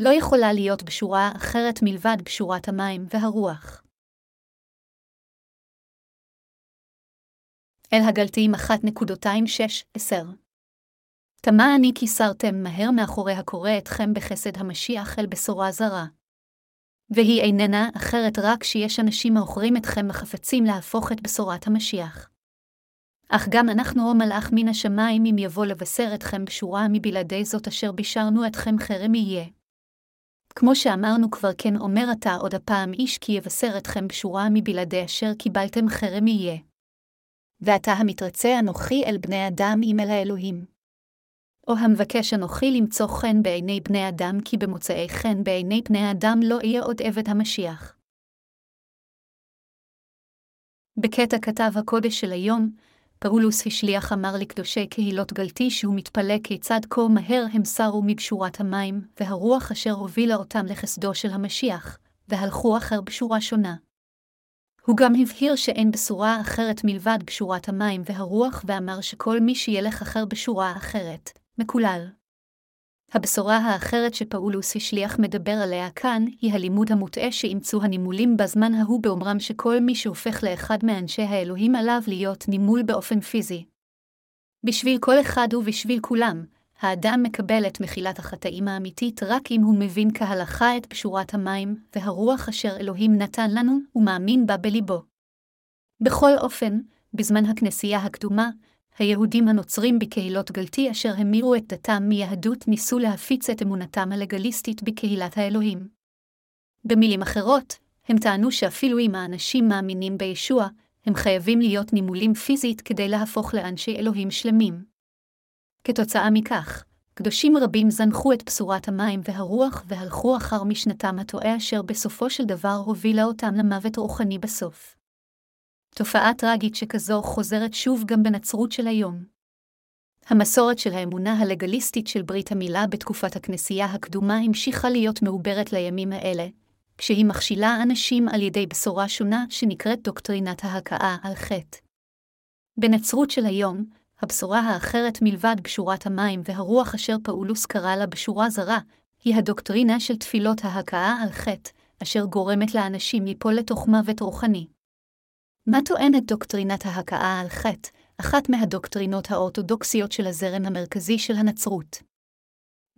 לא יכולה להיות בשורה אחרת מלבד בשורת המים והרוח. אל הגלתיים 1.26-10 תמה אני כי סרתם מהר מאחורי הקורא אתכם בחסד המשיח אל בשורה זרה. והיא איננה אחרת רק שיש אנשים העוכרים אתכם החפצים להפוך את בשורת המשיח. אך גם אנחנו או מלאך מן השמיים אם יבוא לבשר אתכם בשורה מבלעדי זאת אשר בישרנו אתכם חרם יהיה. כמו שאמרנו כבר כן אומר אתה עוד הפעם איש כי יבשר אתכם בשורה מבלעדי אשר קיבלתם חרם יהיה. ועתה המתרצה אנוכי אל בני אדם אם אל האלוהים. או המבקש אנוכי למצוא חן בעיני בני אדם, כי במוצאי חן בעיני בני אדם לא אהיה עוד עבד המשיח. בקטע כתב הקודש של היום, פאולוס השליח אמר לקדושי קהילות גלתי שהוא מתפלא כיצד כה מהר הם סרו מבשורת המים, והרוח אשר הובילה אותם לחסדו של המשיח, והלכו אחר בשורה שונה. הוא גם הבהיר שאין בשורה אחרת מלבד בשורת המים והרוח, ואמר שכל מי שילך אחר בשורה אחרת, מקולל. הבשורה האחרת שפאולוס השליח מדבר עליה כאן, היא הלימוד המוטעה שאימצו הנימולים בזמן ההוא באומרם שכל מי שהופך לאחד מאנשי האלוהים עליו להיות נימול באופן פיזי. בשביל כל אחד ובשביל כולם, האדם מקבל את מחילת החטאים האמיתית רק אם הוא מבין כהלכה את פשורת המים, והרוח אשר אלוהים נתן לנו, ומאמין בה בליבו. בכל אופן, בזמן הכנסייה הקדומה, היהודים הנוצרים בקהילות גלתי אשר המירו את דתם מיהדות ניסו להפיץ את אמונתם הלגליסטית בקהילת האלוהים. במילים אחרות, הם טענו שאפילו אם האנשים מאמינים בישוע, הם חייבים להיות נימולים פיזית כדי להפוך לאנשי אלוהים שלמים. כתוצאה מכך, קדושים רבים זנחו את בשורת המים והרוח והלכו אחר משנתם הטועה אשר בסופו של דבר הובילה אותם למוות רוחני בסוף. תופעה טרגית שכזו חוזרת שוב גם בנצרות של היום. המסורת של האמונה הלגליסטית של ברית המילה בתקופת הכנסייה הקדומה המשיכה להיות מעוברת לימים האלה, כשהיא מכשילה אנשים על ידי בשורה שונה שנקראת דוקטרינת ההכאה על חטא. בנצרות של היום, הבשורה האחרת מלבד בשורת המים והרוח אשר פאולוס קרא לה בשורה זרה, היא הדוקטרינה של תפילות ההכאה על חטא, אשר גורמת לאנשים ליפול לתוך מוות רוחני. מה טוענת דוקטרינת ההכאה על חטא, אחת מהדוקטרינות האורתודוקסיות של הזרם המרכזי של הנצרות?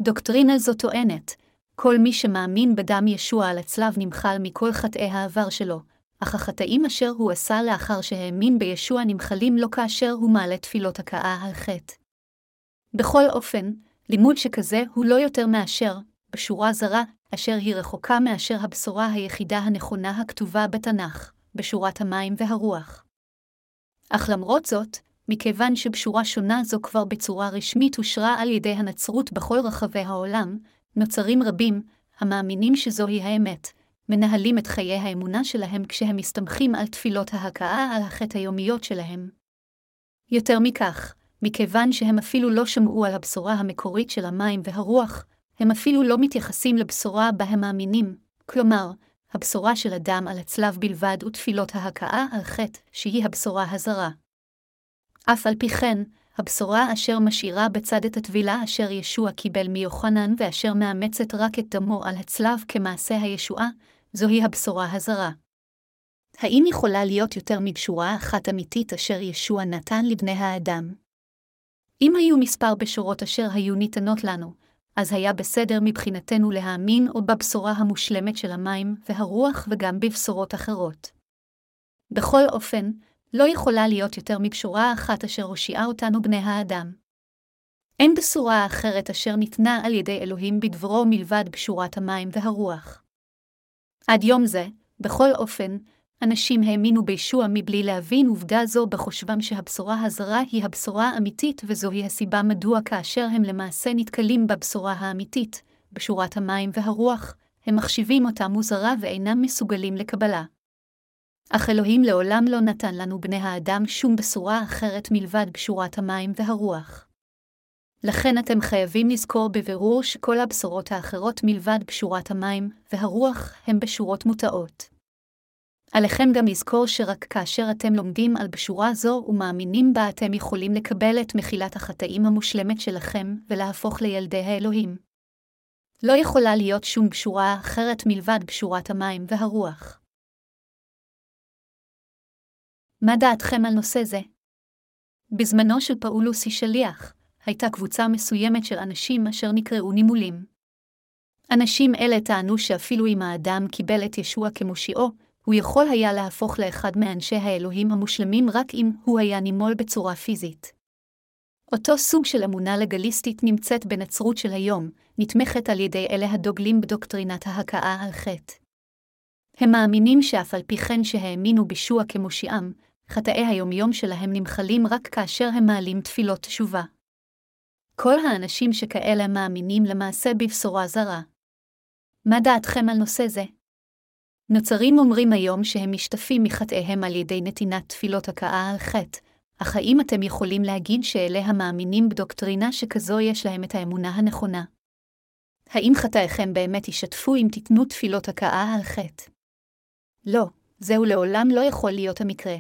דוקטרינה זו טוענת, כל מי שמאמין בדם ישוע על הצלב נמחל מכל חטאי העבר שלו, אך החטאים אשר הוא עשה לאחר שהאמין בישוע נמחלים לו כאשר הוא מעלה תפילות הכאה על חטא. בכל אופן, לימוד שכזה הוא לא יותר מאשר, בשורה זרה, אשר היא רחוקה מאשר הבשורה היחידה הנכונה הכתובה בתנ"ך. בשורת המים והרוח. אך למרות זאת, מכיוון שבשורה שונה זו כבר בצורה רשמית אושרה על ידי הנצרות בכל רחבי העולם, נוצרים רבים, המאמינים שזוהי האמת, מנהלים את חיי האמונה שלהם כשהם מסתמכים על תפילות ההכאה על החטא היומיות שלהם. יותר מכך, מכיוון שהם אפילו לא שמעו על הבשורה המקורית של המים והרוח, הם אפילו לא מתייחסים לבשורה בה הם מאמינים, כלומר, הבשורה של אדם על הצלב בלבד ותפילות ההכאה על חטא, שהיא הבשורה הזרה. אף על פי כן, הבשורה אשר משאירה בצד את הטבילה אשר ישוע קיבל מיוחנן ואשר מאמצת רק את דמו על הצלב כמעשה הישועה, זוהי הבשורה הזרה. האם יכולה להיות יותר מבשורה אחת אמיתית אשר ישוע נתן לבני האדם? אם היו מספר בשורות אשר היו ניתנות לנו, אז היה בסדר מבחינתנו להאמין או בבשורה המושלמת של המים והרוח וגם בבשורות אחרות. בכל אופן, לא יכולה להיות יותר מבשורה אחת אשר הושיעה אותנו בני האדם. אין בשורה אחרת אשר ניתנה על ידי אלוהים בדברו מלבד בשורת המים והרוח. עד יום זה, בכל אופן, אנשים האמינו בישוע מבלי להבין עובדה זו בחושבם שהבשורה הזרה היא הבשורה האמיתית, וזוהי הסיבה מדוע כאשר הם למעשה נתקלים בבשורה האמיתית, בשורת המים והרוח, הם מחשיבים אותה מוזרה ואינם מסוגלים לקבלה. אך אלוהים לעולם לא נתן לנו בני האדם שום בשורה אחרת מלבד בשורת המים והרוח. לכן אתם חייבים לזכור בבירור שכל הבשורות האחרות מלבד בשורת המים והרוח הם בשורות מוטעות. עליכם גם לזכור שרק כאשר אתם לומדים על בשורה זו ומאמינים בה אתם יכולים לקבל את מחילת החטאים המושלמת שלכם ולהפוך לילדי האלוהים. לא יכולה להיות שום בשורה אחרת מלבד בשורת המים והרוח. מה דעתכם על נושא זה? בזמנו של פאולוס היא שליח, הייתה קבוצה מסוימת של אנשים אשר נקראו נימולים. אנשים אלה טענו שאפילו אם האדם קיבל את ישוע כמושיעו, הוא יכול היה להפוך לאחד מאנשי האלוהים המושלמים רק אם הוא היה נימול בצורה פיזית. אותו סוג של אמונה לגליסטית נמצאת בנצרות של היום, נתמכת על ידי אלה הדוגלים בדוקטרינת ההכאה על חטא. הם מאמינים שאף על פי כן שהאמינו בישוע כמושיעם, חטאי היומיום שלהם נמחלים רק כאשר הם מעלים תפילות תשובה. כל האנשים שכאלה מאמינים למעשה בבשורה זרה. מה דעתכם על נושא זה? נוצרים אומרים היום שהם משתפים מחטאיהם על ידי נתינת תפילות הכאה על חטא, אך האם אתם יכולים להגיד שאלה המאמינים בדוקטרינה שכזו יש להם את האמונה הנכונה? האם חטאיכם באמת ישתפו אם תיתנו תפילות הכאה על חטא? לא, זהו לעולם לא יכול להיות המקרה.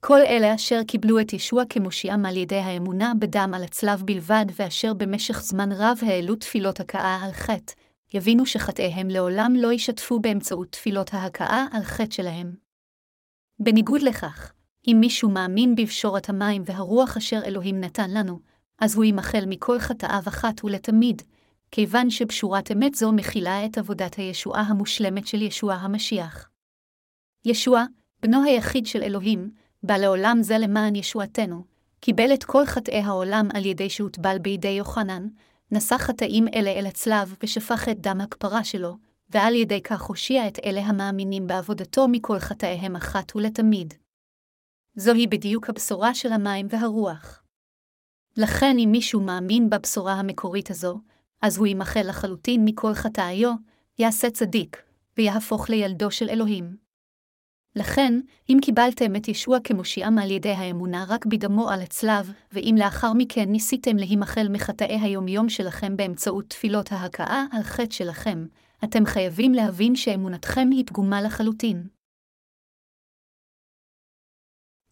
כל אלה אשר קיבלו את ישוע כמושיעם על ידי האמונה בדם על הצלב בלבד, ואשר במשך זמן רב העלו תפילות הכאה על חטא, יבינו שחטאיהם לעולם לא ישתפו באמצעות תפילות ההכאה על חטא שלהם. בניגוד לכך, אם מישהו מאמין בבשורת המים והרוח אשר אלוהים נתן לנו, אז הוא יימחל מכל חטאיו אחת ולתמיד, כיוון שבשורת אמת זו מכילה את עבודת הישועה המושלמת של ישוע המשיח. ישוע, בנו היחיד של אלוהים, בא לעולם זה למען ישועתנו, קיבל את כל חטאי העולם על ידי שהוטבל בידי יוחנן, נשא חטאים אלה אל הצלב ושפך את דם הכפרה שלו, ועל ידי כך הושיע את אלה המאמינים בעבודתו מכל חטאיהם אחת ולתמיד. זוהי בדיוק הבשורה של המים והרוח. לכן אם מישהו מאמין בבשורה המקורית הזו, אז הוא יימחל לחלוטין מכל חטאיו, יעשה צדיק, ויהפוך לילדו של אלוהים. לכן, אם קיבלתם את ישוע כמושיעם על ידי האמונה רק בדמו על הצלב, ואם לאחר מכן ניסיתם להימחל מחטאי היומיום שלכם באמצעות תפילות ההכאה על חטא שלכם, אתם חייבים להבין שאמונתכם היא פגומה לחלוטין.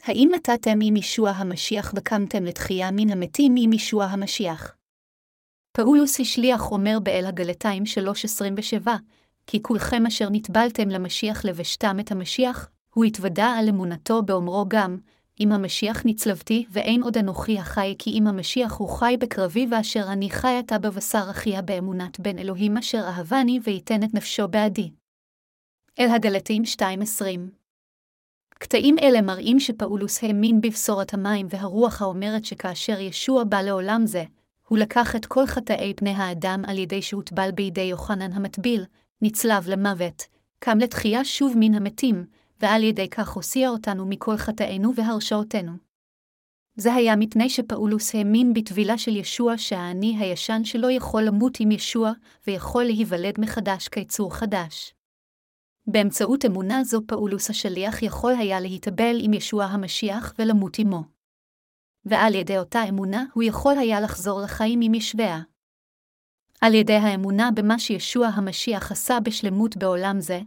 האם נתתם עם ישוע המשיח וקמתם לתחייה מן המתים עם ישוע המשיח? פאולוס השליח אומר באל הגלתיים 3.27, כי כולכם אשר נטבלתם למשיח לבשתם את המשיח, הוא התוודה על אמונתו באומרו גם, אם המשיח נצלבתי, ואין עוד אנוכי החי, כי אם המשיח הוא חי בקרבי, ואשר אני חי עתה בבשר אחיה באמונת בן אלוהים אשר אהבני, וייתן את נפשו בעדי. אל הגלתים 2.20 קטעים אלה מראים שפאולוס האמין בבשורת המים והרוח האומרת שכאשר ישוע בא לעולם זה, הוא לקח את כל חטאי פני האדם על ידי שהוטבל בידי יוחנן המטביל, נצלב למוות, קם לתחייה שוב מן המתים, ועל ידי כך הוסיע אותנו מכל חטאינו והרשעותינו. זה היה מפני שפאולוס האמין בטבילה של ישוע שהאני הישן שלו יכול למות עם ישוע, ויכול להיוולד מחדש כיצור חדש. באמצעות אמונה זו פאולוס השליח יכול היה להתאבל עם ישוע המשיח ולמות עמו. ועל ידי אותה אמונה הוא יכול היה לחזור לחיים עם ישביה. על ידי האמונה במה שישוע המשיח עשה בשלמות בעולם זה,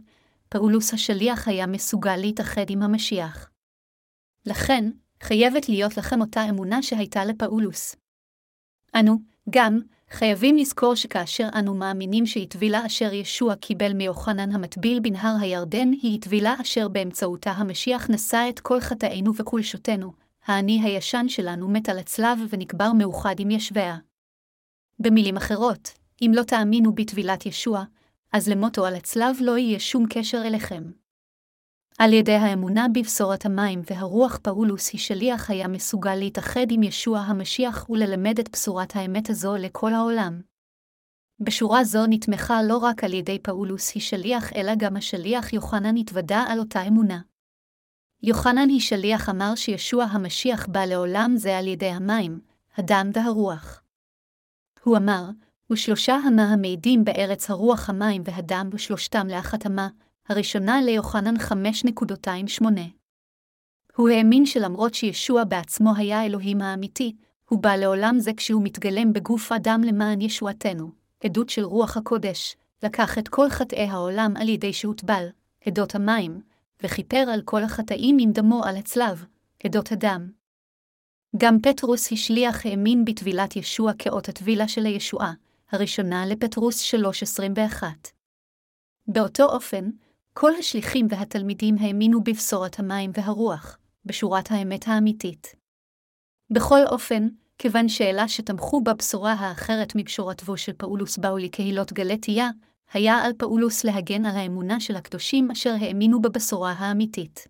פאולוס השליח היה מסוגל להתאחד עם המשיח. לכן, חייבת להיות לכם אותה אמונה שהייתה לפאולוס. אנו, גם, חייבים לזכור שכאשר אנו מאמינים שהיא טבילה אשר ישוע קיבל מיוחנן המטביל בנהר הירדן, היא טבילה אשר באמצעותה המשיח נשא את כל חטאינו וקולשותנו, האני הישן שלנו מת על הצלב ונקבר מאוחד עם ישביה. במילים אחרות, אם לא תאמינו בטבילת ישוע, אז למותו על הצלב לא יהיה שום קשר אליכם. על ידי האמונה בבשורת המים והרוח פאולוס היא שליח היה מסוגל להתאחד עם ישוע המשיח וללמד את בשורת האמת הזו לכל העולם. בשורה זו נתמכה לא רק על ידי פאולוס היא שליח, אלא גם השליח יוחנן התוודה על אותה אמונה. יוחנן היא שליח אמר שישוע המשיח בא לעולם זה על ידי המים, הדם והרוח. הוא אמר, ושלושה המה המעידים בארץ הרוח המים והדם ושלושתם לאחת המה, הראשונה ליוחנן 5.28. הוא האמין שלמרות שישוע בעצמו היה האלוהים האמיתי, הוא בא לעולם זה כשהוא מתגלם בגוף אדם למען ישועתנו, עדות של רוח הקודש, לקח את כל חטאי העולם על ידי שהוטבל, עדות המים, וכיפר על כל החטאים עם דמו על הצלב, עדות הדם. גם פטרוס השליח האמין בטבילת ישוע כאות הטבילה של הישועה, הראשונה לפטרוס 3.21. באותו אופן, כל השליחים והתלמידים האמינו בבשורת המים והרוח, בשורת האמת האמיתית. בכל אופן, כיוון שאלה שתמכו בבשורה האחרת מבשורתו של פאולוס באו לקהילות גלתיה, היה על פאולוס להגן על האמונה של הקדושים אשר האמינו בבשורה האמיתית.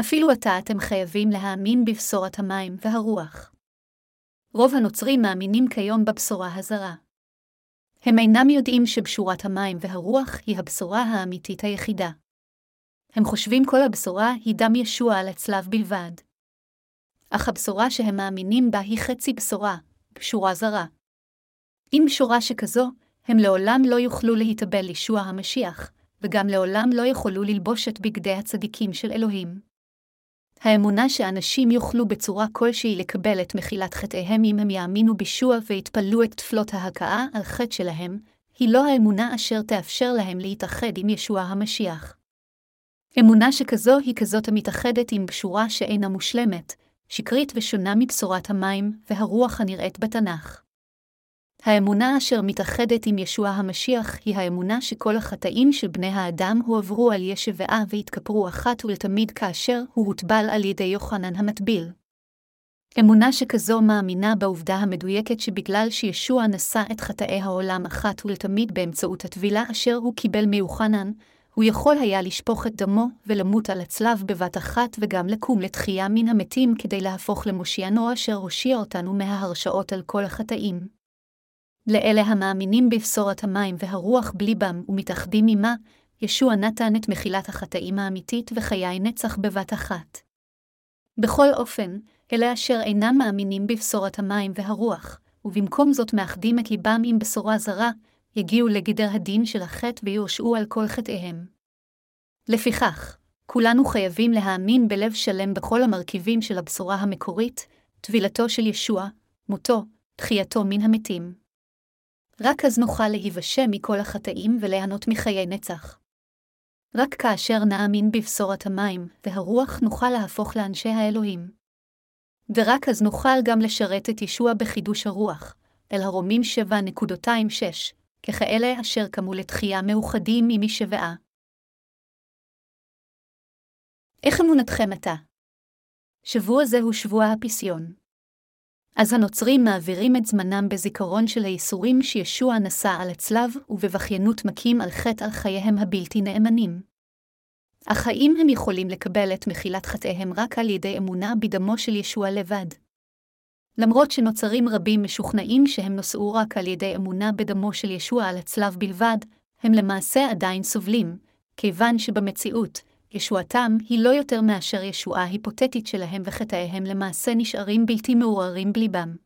אפילו עתה אתם חייבים להאמין בבשורת המים והרוח. רוב הנוצרים מאמינים כיום בבשורה הזרה. הם אינם יודעים שבשורת המים והרוח היא הבשורה האמיתית היחידה. הם חושבים כל הבשורה היא דם ישוע על הצלב בלבד. אך הבשורה שהם מאמינים בה היא חצי בשורה, בשורה זרה. עם בשורה שכזו, הם לעולם לא יוכלו להתאבל לישוע המשיח, וגם לעולם לא יכולו ללבוש את בגדי הצדיקים של אלוהים. האמונה שאנשים יוכלו בצורה כלשהי לקבל את מחילת חטאיהם אם הם יאמינו בישוע ויתפללו את תפלות ההכאה על חטא שלהם, היא לא האמונה אשר תאפשר להם להתאחד עם ישוע המשיח. אמונה שכזו היא כזאת המתאחדת עם בשורה שאינה מושלמת, שקרית ושונה מבשורת המים והרוח הנראית בתנ"ך. האמונה אשר מתאחדת עם ישוע המשיח היא האמונה שכל החטאים של בני האדם הועברו על ישבעה והתכפרו אחת ולתמיד כאשר הוא הוטבל על ידי יוחנן המטביל. אמונה שכזו מאמינה בעובדה המדויקת שבגלל שישוע נשא את חטאי העולם אחת ולתמיד באמצעות הטבילה אשר הוא קיבל מיוחנן, הוא יכול היה לשפוך את דמו ולמות על הצלב בבת אחת וגם לקום לתחייה מן המתים כדי להפוך למושיענו אשר הושיע אותנו מההרשאות על כל החטאים. לאלה המאמינים בבשורת המים והרוח בליבם ומתאחדים עמה, ישוע נתן את מחילת החטאים האמיתית וחיי נצח בבת אחת. בכל אופן, אלה אשר אינם מאמינים בבשורת המים והרוח, ובמקום זאת מאחדים את ליבם עם בשורה זרה, יגיעו לגדר הדין של החטא ויורשעו על כל חטאיהם. לפיכך, כולנו חייבים להאמין בלב שלם בכל המרכיבים של הבשורה המקורית, טבילתו של ישוע, מותו, תחייתו מן המתים. רק אז נוכל להיוושע מכל החטאים וליהנות מחיי נצח. רק כאשר נאמין בבשורת המים והרוח נוכל להפוך לאנשי האלוהים. ורק אז נוכל גם לשרת את ישוע בחידוש הרוח, אל הרומים 7.26, ככאלה אשר קמו לתחייה מאוחדים עם משבעה. איך אמונתכם עתה? שבוע זה הוא שבוע הפסיון. אז הנוצרים מעבירים את זמנם בזיכרון של הייסורים שישוע נשא על הצלב, ובבכיינות מכים על חטא על חייהם הבלתי נאמנים. אך האם הם יכולים לקבל את מחילת חטאיהם רק על ידי אמונה בדמו של ישוע לבד? למרות שנוצרים רבים משוכנעים שהם נושאו רק על ידי אמונה בדמו של ישוע על הצלב בלבד, הם למעשה עדיין סובלים, כיוון שבמציאות, ישועתם היא לא יותר מאשר ישועה היפותטית שלהם וחטאיהם למעשה נשארים בלתי מעורערים בליבם.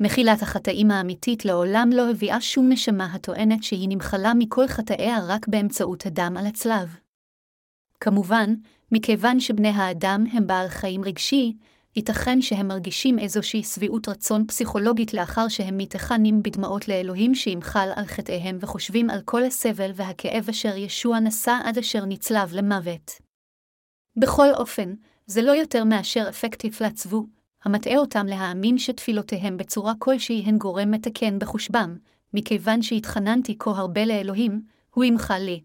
מחילת החטאים האמיתית לעולם לא הביאה שום נשמה הטוענת שהיא נמחלה מכל חטאיה רק באמצעות הדם על הצלב. כמובן, מכיוון שבני האדם הם בעל חיים רגשי, ייתכן שהם מרגישים איזושהי שביעות רצון פסיכולוגית לאחר שהם מתכנים בדמעות לאלוהים שימחל על חטאיהם וחושבים על כל הסבל והכאב אשר ישוע נשא עד אשר נצלב למוות. בכל אופן, זה לא יותר מאשר אפקט הפלצבו, המטעה אותם להאמין שתפילותיהם בצורה כלשהי הן גורם מתקן בחושבם, מכיוון שהתחננתי כה הרבה לאלוהים, הוא ימחל לי.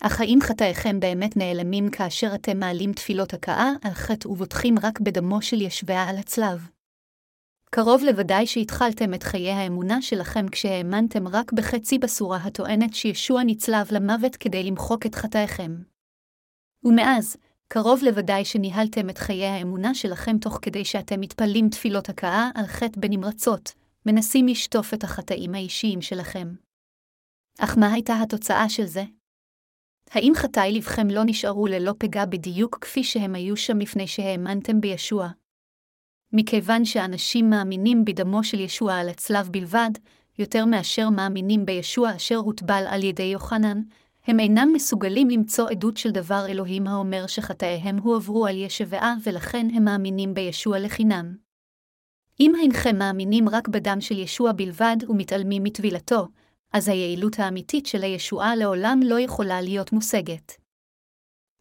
אך האם חטאיכם באמת נעלמים כאשר אתם מעלים תפילות הכאה על חטא ובוטחים רק בדמו של ישביה על הצלב? קרוב לוודאי שהתחלתם את חיי האמונה שלכם כשהאמנתם רק בחצי בשורה הטוענת שישוע נצלב למוות כדי למחוק את חטאיכם. ומאז, קרוב לוודאי שניהלתם את חיי האמונה שלכם תוך כדי שאתם מתפללים תפילות הכאה על חטא בנמרצות, מנסים לשטוף את החטאים האישיים שלכם. אך מה הייתה התוצאה של זה? האם חטאי לבכם לא נשארו ללא פגע בדיוק כפי שהם היו שם לפני שהאמנתם בישוע? מכיוון שאנשים מאמינים בדמו של ישוע על הצלב בלבד, יותר מאשר מאמינים בישוע אשר הוטבל על ידי יוחנן, הם אינם מסוגלים למצוא עדות של דבר אלוהים האומר שחטאיהם הועברו על ישבעה ולכן הם מאמינים בישוע לחינם. אם אינכם מאמינים רק בדם של ישוע בלבד ומתעלמים מטבילתו, אז היעילות האמיתית של הישועה לעולם לא יכולה להיות מושגת.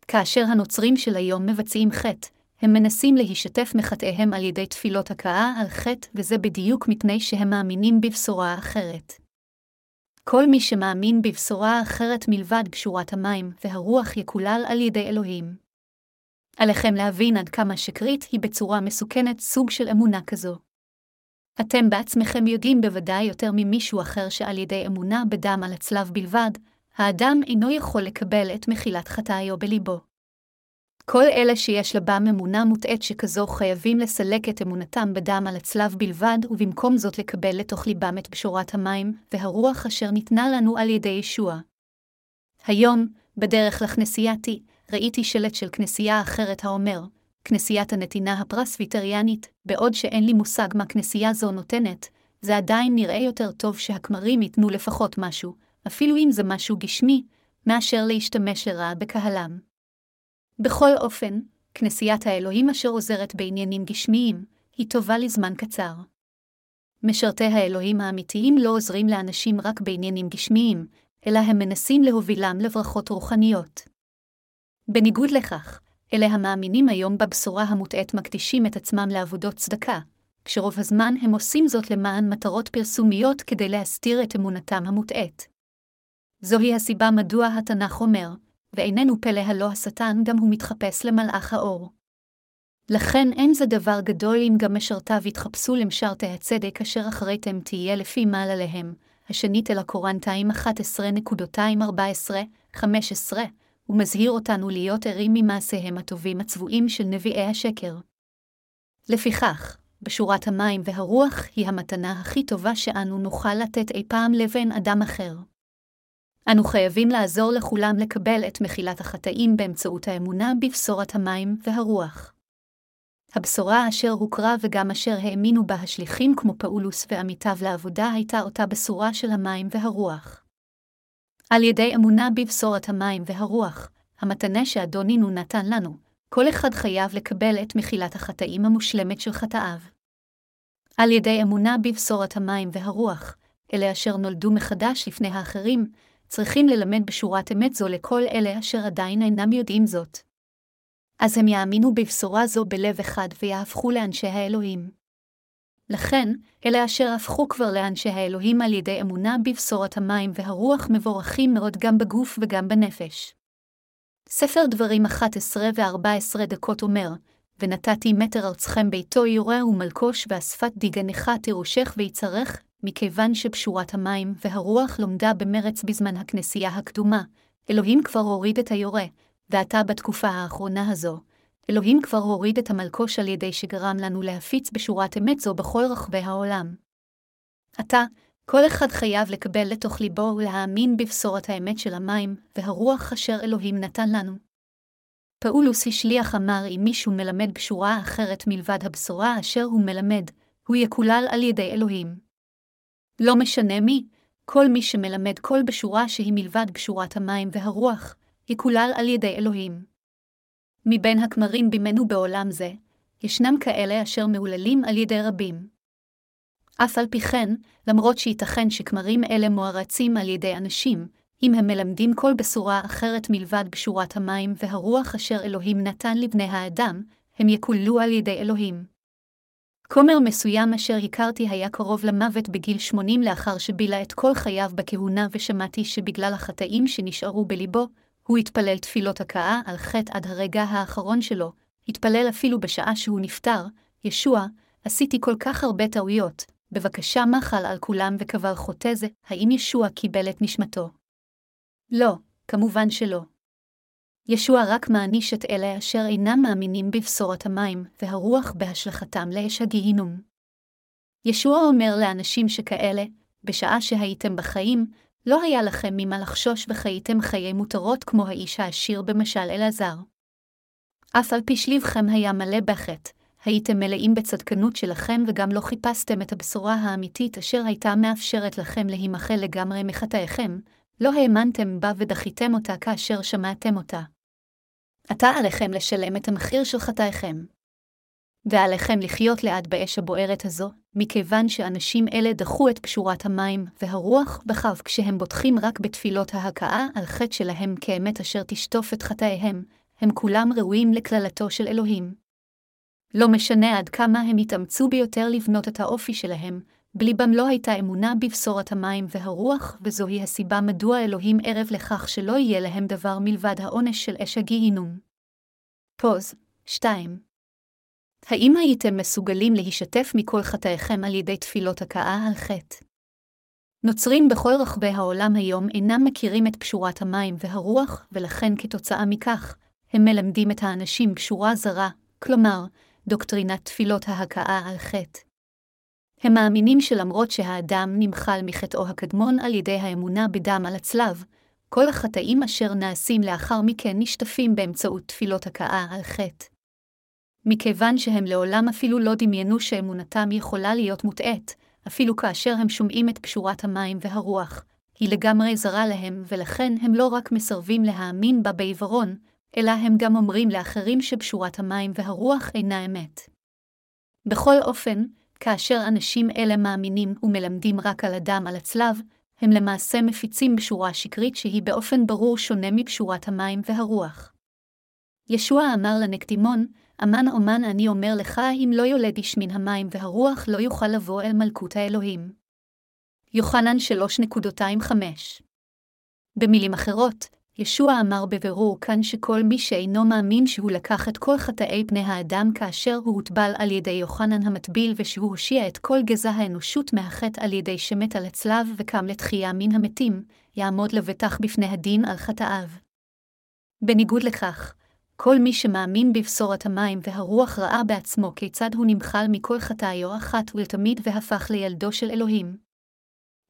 כאשר הנוצרים של היום מבצעים חטא, הם מנסים להישתף מחטאיהם על ידי תפילות הכאה על חטא, וזה בדיוק מפני שהם מאמינים בבשורה אחרת. כל מי שמאמין בבשורה אחרת מלבד קשורת המים והרוח יקולל על ידי אלוהים. עליכם להבין עד כמה שקרית היא בצורה מסוכנת סוג של אמונה כזו. אתם בעצמכם יודעים בוודאי יותר ממישהו אחר שעל ידי אמונה בדם על הצלב בלבד, האדם אינו יכול לקבל את מחילת חטאיו בליבו. כל אלה שיש לבם אמונה מוטעית שכזו חייבים לסלק את אמונתם בדם על הצלב בלבד, ובמקום זאת לקבל לתוך ליבם את בשורת המים, והרוח אשר ניתנה לנו על ידי ישוע. היום, בדרך לכנסייתי, ראיתי שלט של כנסייה אחרת האומר, כנסיית הנתינה הפרסביטריאנית, בעוד שאין לי מושג מה כנסייה זו נותנת, זה עדיין נראה יותר טוב שהכמרים ייתנו לפחות משהו, אפילו אם זה משהו גשמי, מאשר להשתמש לרעה בקהלם. בכל אופן, כנסיית האלוהים אשר עוזרת בעניינים גשמיים, היא טובה לזמן קצר. משרתי האלוהים האמיתיים לא עוזרים לאנשים רק בעניינים גשמיים, אלא הם מנסים להובילם לברכות רוחניות. בניגוד לכך, אלה המאמינים היום בבשורה המוטעית מקדישים את עצמם לעבודות צדקה, כשרוב הזמן הם עושים זאת למען מטרות פרסומיות כדי להסתיר את אמונתם המוטעית. זוהי הסיבה מדוע התנ"ך אומר, ואיננו פלא הלא השטן גם הוא מתחפש למלאך האור. לכן אין זה דבר גדול אם גם משרתיו יתחפשו למשרתי הצדק אשר אחריתם תהיה לפי מעלליהם, השנית אל הקורנטיים 11.214-15, ומזהיר אותנו להיות ערים ממעשיהם הטובים הצבועים של נביאי השקר. לפיכך, בשורת המים והרוח היא המתנה הכי טובה שאנו נוכל לתת אי פעם לבן אדם אחר. אנו חייבים לעזור לכולם לקבל את מחילת החטאים באמצעות האמונה בבשורת המים והרוח. הבשורה אשר הוכרה וגם אשר האמינו בה השליחים כמו פאולוס ועמיתיו לעבודה הייתה אותה בשורה של המים והרוח. על ידי אמונה בבשורת המים והרוח, המתנה שאדונינו נתן לנו, כל אחד חייב לקבל את מחילת החטאים המושלמת של חטאיו. על ידי אמונה בבשורת המים והרוח, אלה אשר נולדו מחדש לפני האחרים, צריכים ללמד בשורת אמת זו לכל אלה אשר עדיין אינם יודעים זאת. אז הם יאמינו בבשורה זו בלב אחד ויהפכו לאנשי האלוהים. לכן, אלה אשר הפכו כבר לאנשי האלוהים על ידי אמונה בבשורת המים והרוח מבורכים מאוד גם בגוף וגם בנפש. ספר דברים 11 ו-14 דקות אומר, ונתתי מטר ארצכם ביתו יורה ומלקוש ואספת דיגנך תירושך ויצרך, מכיוון שבשורת המים והרוח לומדה במרץ בזמן הכנסייה הקדומה, אלוהים כבר הוריד את היורה, ועתה בתקופה האחרונה הזו, אלוהים כבר הוריד את המלקוש על ידי שגרם לנו להפיץ בשורת אמת זו בכל רחבי העולם. עתה, כל אחד חייב לקבל לתוך ליבו ולהאמין בבשורת האמת של המים והרוח אשר אלוהים נתן לנו. פאולוס השליח אמר אם מישהו מלמד בשורה אחרת מלבד הבשורה אשר הוא מלמד, הוא יקולל על ידי אלוהים. לא משנה מי, כל מי שמלמד כל בשורה שהיא מלבד בשורת המים והרוח, יקולל על ידי אלוהים. מבין הכמרים בימינו בעולם זה, ישנם כאלה אשר מהוללים על ידי רבים. אף על פי כן, למרות שייתכן שכמרים אלה מוערצים על ידי אנשים, אם הם מלמדים כל בשורה אחרת מלבד בשורת המים והרוח אשר אלוהים נתן לבני האדם, הם יקוללו על ידי אלוהים. כומר מסוים אשר הכרתי היה קרוב למוות בגיל 80 לאחר שבילה את כל חייו בכהונה ושמעתי שבגלל החטאים שנשארו בליבו, הוא התפלל תפילות הכאה על חטא עד הרגע האחרון שלו, התפלל אפילו בשעה שהוא נפטר, ישוע, עשיתי כל כך הרבה טעויות, בבקשה מחל על כולם וקבל חוטא זה, האם ישוע קיבל את נשמתו? לא, כמובן שלא. ישוע רק מעניש את אלה אשר אינם מאמינים בבשורת המים, והרוח בהשלכתם לאש הגיהינום. ישוע אומר לאנשים שכאלה, בשעה שהייתם בחיים, לא היה לכם ממה לחשוש וחייתם חיי מותרות כמו האיש העשיר במשל אלעזר. אף על פי שליבכם היה מלא בחטא, הייתם מלאים בצדקנות שלכם וגם לא חיפשתם את הבשורה האמיתית אשר הייתה מאפשרת לכם להימחל לגמרי מחטאיכם, לא האמנתם בה ודחיתם אותה כאשר שמעתם אותה. עתה עליכם לשלם את המחיר של חטאיכם. ועליכם לחיות לאט באש הבוערת הזו, מכיוון שאנשים אלה דחו את פשורת המים והרוח בכף כשהם בוטחים רק בתפילות ההכאה על חטא שלהם כאמת אשר תשטוף את חטאיהם, הם כולם ראויים לקללתו של אלוהים. לא משנה עד כמה הם התאמצו ביותר לבנות את האופי שלהם, בליבם לא הייתה אמונה בבשורת המים והרוח, וזוהי הסיבה מדוע אלוהים ערב לכך שלא יהיה להם דבר מלבד העונש של אש הגיהינום. פוז 2. האם הייתם מסוגלים להישתף מכל חטאיכם על ידי תפילות הכאה על חטא? נוצרים בכל רחבי העולם היום אינם מכירים את פשורת המים והרוח, ולכן כתוצאה מכך, הם מלמדים את האנשים פשורה זרה, כלומר, דוקטרינת תפילות ההכאה על חטא. הם מאמינים שלמרות שהאדם נמחל מחטאו הקדמון על ידי האמונה בדם על הצלב, כל החטאים אשר נעשים לאחר מכן נשטפים באמצעות תפילות הכאה על חטא. מכיוון שהם לעולם אפילו לא דמיינו שאמונתם יכולה להיות מוטעית, אפילו כאשר הם שומעים את קשורת המים והרוח, היא לגמרי זרה להם, ולכן הם לא רק מסרבים להאמין בה בעיוורון, אלא הם גם אומרים לאחרים שבשורת המים והרוח אינה אמת. בכל אופן, כאשר אנשים אלה מאמינים ומלמדים רק על הדם על הצלב, הם למעשה מפיצים בשורה שקרית שהיא באופן ברור שונה מבשורת המים והרוח. ישוע אמר לנקדימון, אמן אומן אני אומר לך, אם לא יולד איש מן המים והרוח, לא יוכל לבוא אל מלכות האלוהים. יוחנן 3.25 במילים אחרות, ישוע אמר בבירור כאן שכל מי שאינו מאמין שהוא לקח את כל חטאי פני האדם כאשר הוא הוטבל על ידי יוחנן המטביל ושהוא הושיע את כל גזע האנושות מהחטא על ידי שמת על הצלב וקם לתחייה מן המתים, יעמוד לבטח בפני הדין על חטאיו. בניגוד לכך, כל מי שמאמין בבשורת המים והרוח ראה בעצמו כיצד הוא נמחל מכל חטאיו אחת ולתמיד והפך לילדו של אלוהים.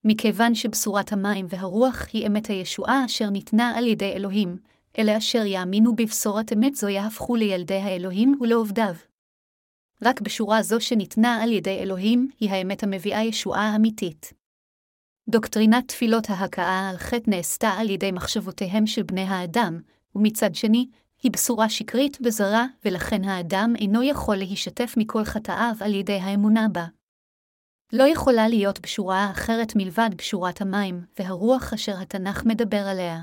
מכיוון שבשורת המים והרוח היא אמת הישועה אשר ניתנה על ידי אלוהים, אלה אשר יאמינו בבשורת אמת זו יהפכו לילדי האלוהים ולעובדיו. רק בשורה זו שניתנה על ידי אלוהים, היא האמת המביאה ישועה אמיתית. דוקטרינת תפילות ההכאה על חטא נעשתה על ידי מחשבותיהם של בני האדם, ומצד שני, היא בשורה שקרית וזרה, ולכן האדם אינו יכול להישתף מכל חטאיו על ידי האמונה בה. לא יכולה להיות בשורה אחרת מלבד בשורת המים, והרוח אשר התנ"ך מדבר עליה.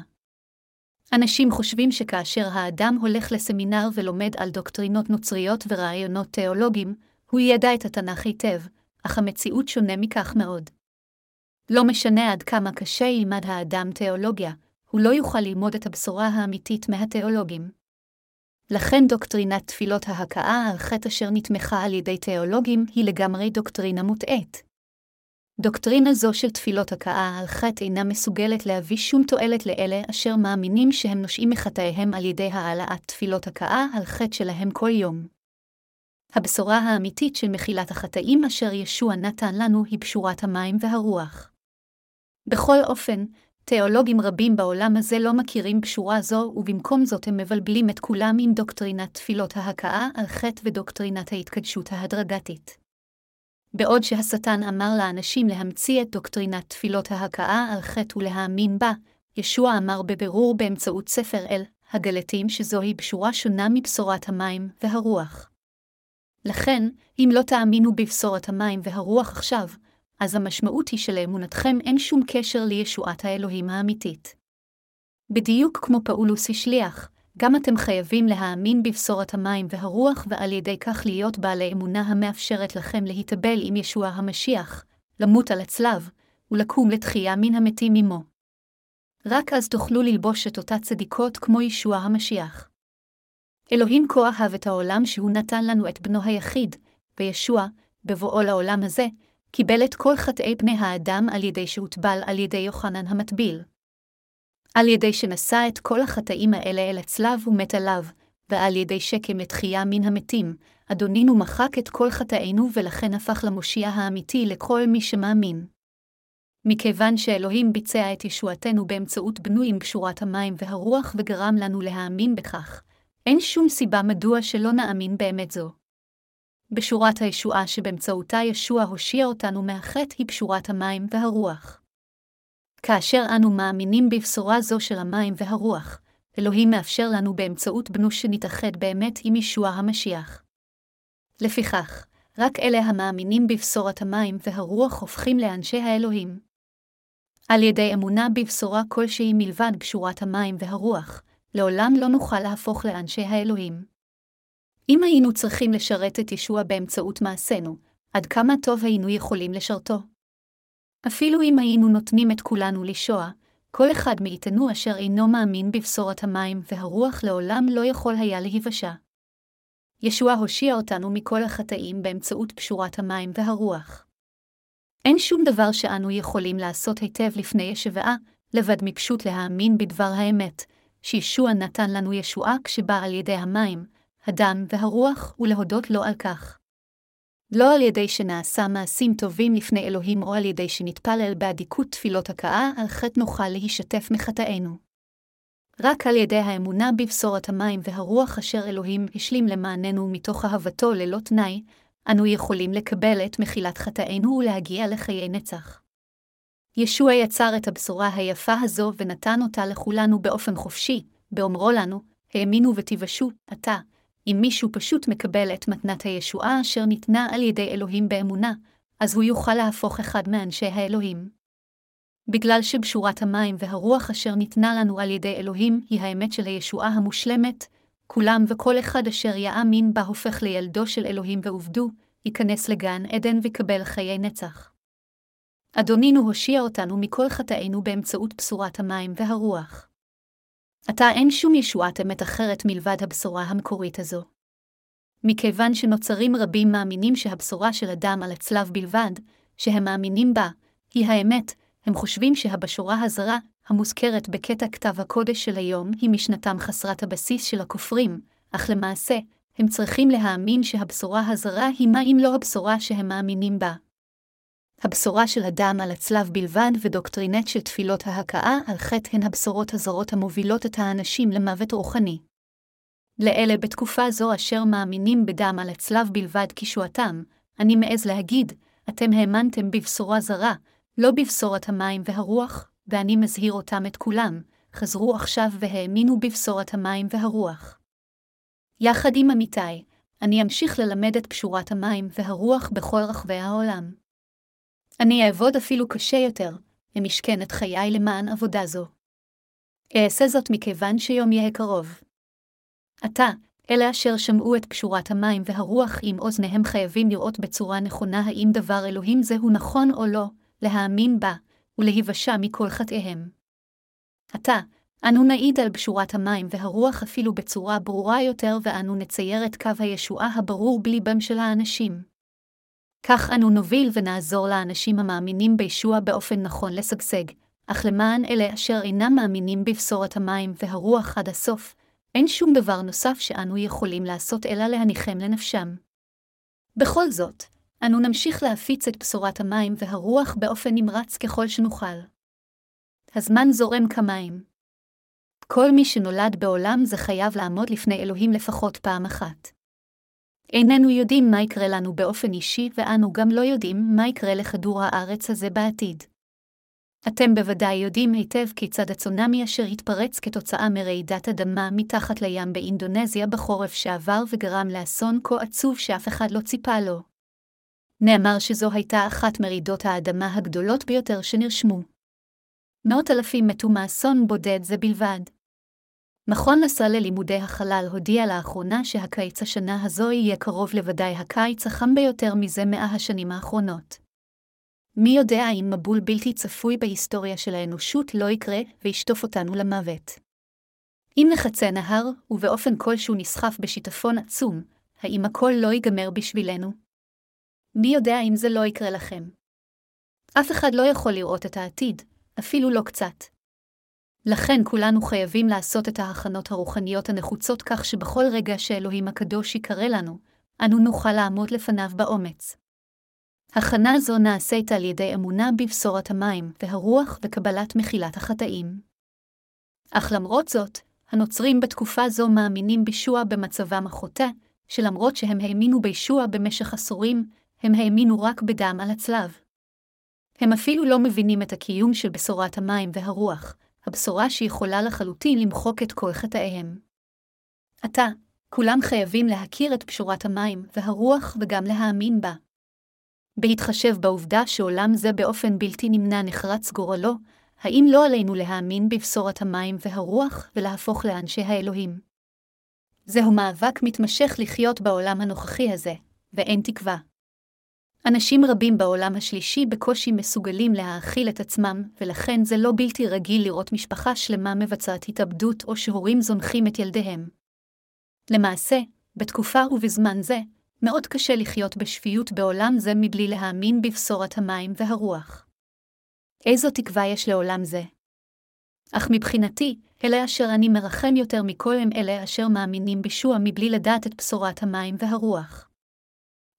אנשים חושבים שכאשר האדם הולך לסמינר ולומד על דוקטרינות נוצריות ורעיונות תיאולוגיים, הוא ידע את התנ"ך היטב, אך המציאות שונה מכך מאוד. לא משנה עד כמה קשה ילמד האדם תיאולוגיה, הוא לא יוכל ללמוד את הבשורה האמיתית מהתיאולוגים. לכן דוקטרינת תפילות ההכאה על חטא אשר נתמכה על ידי תיאולוגים היא לגמרי דוקטרינה מוטעית. דוקטרינה זו של תפילות הכאה על חטא אינה מסוגלת להביא שום תועלת לאלה אשר מאמינים שהם נושאים מחטאיהם על ידי העלאת תפילות הכאה על חטא שלהם כל יום. הבשורה האמיתית של מחילת החטאים אשר ישוע נתן לנו היא פשורת המים והרוח. בכל אופן, תיאולוגים רבים בעולם הזה לא מכירים בשורה זו, ובמקום זאת הם מבלבלים את כולם עם דוקטרינת תפילות ההכאה על חטא ודוקטרינת ההתקדשות ההדרגתית. בעוד שהשטן אמר לאנשים להמציא את דוקטרינת תפילות ההכאה על חטא ולהאמין בה, ישוע אמר בבירור באמצעות ספר אל, הגלטים שזוהי בשורה שונה מבשורת המים והרוח. לכן, אם לא תאמינו בבשורת המים והרוח עכשיו, אז המשמעות היא שלאמונתכם אין שום קשר לישועת האלוהים האמיתית. בדיוק כמו פאולוס השליח, גם אתם חייבים להאמין בבשורת המים והרוח ועל ידי כך להיות בעלי אמונה המאפשרת לכם להתאבל עם ישוע המשיח, למות על הצלב, ולקום לתחייה מן המתים עמו. רק אז תוכלו ללבוש את אותה צדיקות כמו ישוע המשיח. אלוהים כה אהב את העולם שהוא נתן לנו את בנו היחיד, וישוע, בבואו לעולם הזה, קיבל את כל חטאי פני האדם על ידי שהוטבל על ידי יוחנן המטביל. על ידי שנשא את כל החטאים האלה אל הצלב ומת עליו, ועל ידי שקם לתחייה מן המתים, אדונינו מחק את כל חטאינו ולכן הפך למושיע האמיתי לכל מי שמאמין. מכיוון שאלוהים ביצע את ישועתנו באמצעות בנו עם קשורת המים והרוח וגרם לנו להאמין בכך, אין שום סיבה מדוע שלא נאמין באמת זו. בשורת הישועה שבאמצעותה ישוע הושיע אותנו מהחטא היא בשורת המים והרוח. כאשר אנו מאמינים בבשורה זו של המים והרוח, אלוהים מאפשר לנו באמצעות בנו שנתאחד באמת עם ישוע המשיח. לפיכך, רק אלה המאמינים בבשורת המים והרוח הופכים לאנשי האלוהים. על ידי אמונה בבשורה כלשהי מלבד בשורת המים והרוח, לעולם לא נוכל להפוך לאנשי האלוהים. אם היינו צריכים לשרת את ישוע באמצעות מעשינו, עד כמה טוב היינו יכולים לשרתו? אפילו אם היינו נותנים את כולנו לשוע, כל אחד מאיתנו אשר אינו מאמין בבשורת המים והרוח לעולם לא יכול היה להיוושע. ישוע הושיע אותנו מכל החטאים באמצעות פשורת המים והרוח. אין שום דבר שאנו יכולים לעשות היטב לפני ישבעה, לבד מפשוט להאמין בדבר האמת, שישוע נתן לנו ישועה כשבא על ידי המים, הדם והרוח, ולהודות לו על כך. לא על ידי שנעשה מעשים טובים לפני אלוהים או על ידי שנתפלל באדיקות תפילות הכאה, על חטא נוכל להישתף מחטאינו. רק על ידי האמונה בבשורת המים והרוח אשר אלוהים השלים למעננו מתוך אהבתו ללא תנאי, אנו יכולים לקבל את מחילת חטאינו ולהגיע לחיי נצח. ישוע יצר את הבשורה היפה הזו ונתן אותה לכולנו באופן חופשי, באומרו לנו, האמינו ותיוושעו, עתה, אם מישהו פשוט מקבל את מתנת הישועה אשר ניתנה על ידי אלוהים באמונה, אז הוא יוכל להפוך אחד מאנשי האלוהים. בגלל שבשורת המים והרוח אשר ניתנה לנו על ידי אלוהים היא האמת של הישועה המושלמת, כולם וכל אחד אשר יאמין בה הופך לילדו של אלוהים ועובדו, ייכנס לגן עדן וקבל חיי נצח. אדונינו הושיע אותנו מכל חטאינו באמצעות בשורת המים והרוח. עתה אין שום ישועת אמת אחרת מלבד הבשורה המקורית הזו. מכיוון שנוצרים רבים מאמינים שהבשורה של אדם על הצלב בלבד, שהם מאמינים בה, היא האמת, הם חושבים שהבשורה הזרה, המוזכרת בקטע כתב הקודש של היום, היא משנתם חסרת הבסיס של הכופרים, אך למעשה, הם צריכים להאמין שהבשורה הזרה היא מה אם לא הבשורה שהם מאמינים בה. הבשורה של הדם על הצלב בלבד ודוקטרינט של תפילות ההכאה על חטא הן הבשורות הזרות המובילות את האנשים למוות רוחני. לאלה בתקופה זו אשר מאמינים בדם על הצלב בלבד כשועתם, אני מעז להגיד, אתם האמנתם בבשורה זרה, לא בבשורת המים והרוח, ואני מזהיר אותם את כולם, חזרו עכשיו והאמינו בבשורת המים והרוח. יחד עם עמיתי, אני אמשיך ללמד את פשורת המים והרוח בכל רחבי העולם. אני אעבוד אפילו קשה יותר, ומשכן את חיי למען עבודה זו. אעשה זאת מכיוון שיום יהיה קרוב. עתה, אלה אשר שמעו את פשורת המים והרוח עם אוזניהם חייבים לראות בצורה נכונה האם דבר אלוהים זהו נכון או לא, להאמין בה, ולהיוושע מכל חטאיהם. עתה, אנו נעיד על בשורת המים והרוח אפילו בצורה ברורה יותר, ואנו נצייר את קו הישועה הברור בליבם של האנשים. כך אנו נוביל ונעזור לאנשים המאמינים בישוע באופן נכון לשגשג, אך למען אלה אשר אינם מאמינים בבשורת המים והרוח עד הסוף, אין שום דבר נוסף שאנו יכולים לעשות אלא להניחם לנפשם. בכל זאת, אנו נמשיך להפיץ את בשורת המים והרוח באופן נמרץ ככל שנוכל. הזמן זורם כמים. כל מי שנולד בעולם זה חייב לעמוד לפני אלוהים לפחות פעם אחת. איננו יודעים מה יקרה לנו באופן אישי, ואנו גם לא יודעים מה יקרה לכדור הארץ הזה בעתיד. אתם בוודאי יודעים היטב כיצד הצונאמי אשר התפרץ כתוצאה מרעידת אדמה מתחת לים באינדונזיה בחורף שעבר וגרם לאסון כה עצוב שאף אחד לא ציפה לו. נאמר שזו הייתה אחת מרעידות האדמה הגדולות ביותר שנרשמו. מאות אלפים מתו מאסון בודד זה בלבד. מכון נסע ללימודי החלל הודיע לאחרונה שהקיץ השנה הזו יהיה קרוב לוודאי הקיץ החם ביותר מזה מאה השנים האחרונות. מי יודע אם מבול בלתי צפוי בהיסטוריה של האנושות לא יקרה וישטוף אותנו למוות. אם נחצה נהר, ובאופן כלשהו נסחף בשיטפון עצום, האם הכל לא ייגמר בשבילנו? מי יודע אם זה לא יקרה לכם? אף אחד לא יכול לראות את העתיד, אפילו לא קצת. לכן כולנו חייבים לעשות את ההכנות הרוחניות הנחוצות כך שבכל רגע שאלוהים הקדוש יקרא לנו, אנו נוכל לעמוד לפניו באומץ. הכנה זו נעשית על ידי אמונה בבשורת המים והרוח וקבלת מחילת החטאים. אך למרות זאת, הנוצרים בתקופה זו מאמינים בישוע במצבם החוטא, שלמרות שהם האמינו בישוע במשך עשורים, הם האמינו רק בדם על הצלב. הם אפילו לא מבינים את הקיום של בשורת המים והרוח, הבשורה שיכולה לחלוטין למחוק את כל חטאיהם. עתה, כולם חייבים להכיר את פשורת המים והרוח וגם להאמין בה. בהתחשב בעובדה שעולם זה באופן בלתי נמנע נחרץ גורלו, האם לא עלינו להאמין בבשורת המים והרוח ולהפוך לאנשי האלוהים? זהו מאבק מתמשך לחיות בעולם הנוכחי הזה, ואין תקווה. אנשים רבים בעולם השלישי בקושי מסוגלים להאכיל את עצמם, ולכן זה לא בלתי רגיל לראות משפחה שלמה מבצעת התאבדות או שהורים זונחים את ילדיהם. למעשה, בתקופה ובזמן זה, מאוד קשה לחיות בשפיות בעולם זה מבלי להאמין בבשורת המים והרוח. איזו תקווה יש לעולם זה? אך מבחינתי, אלה אשר אני מרחם יותר מכל הם אלה אשר מאמינים בישוע מבלי לדעת את בשורת המים והרוח.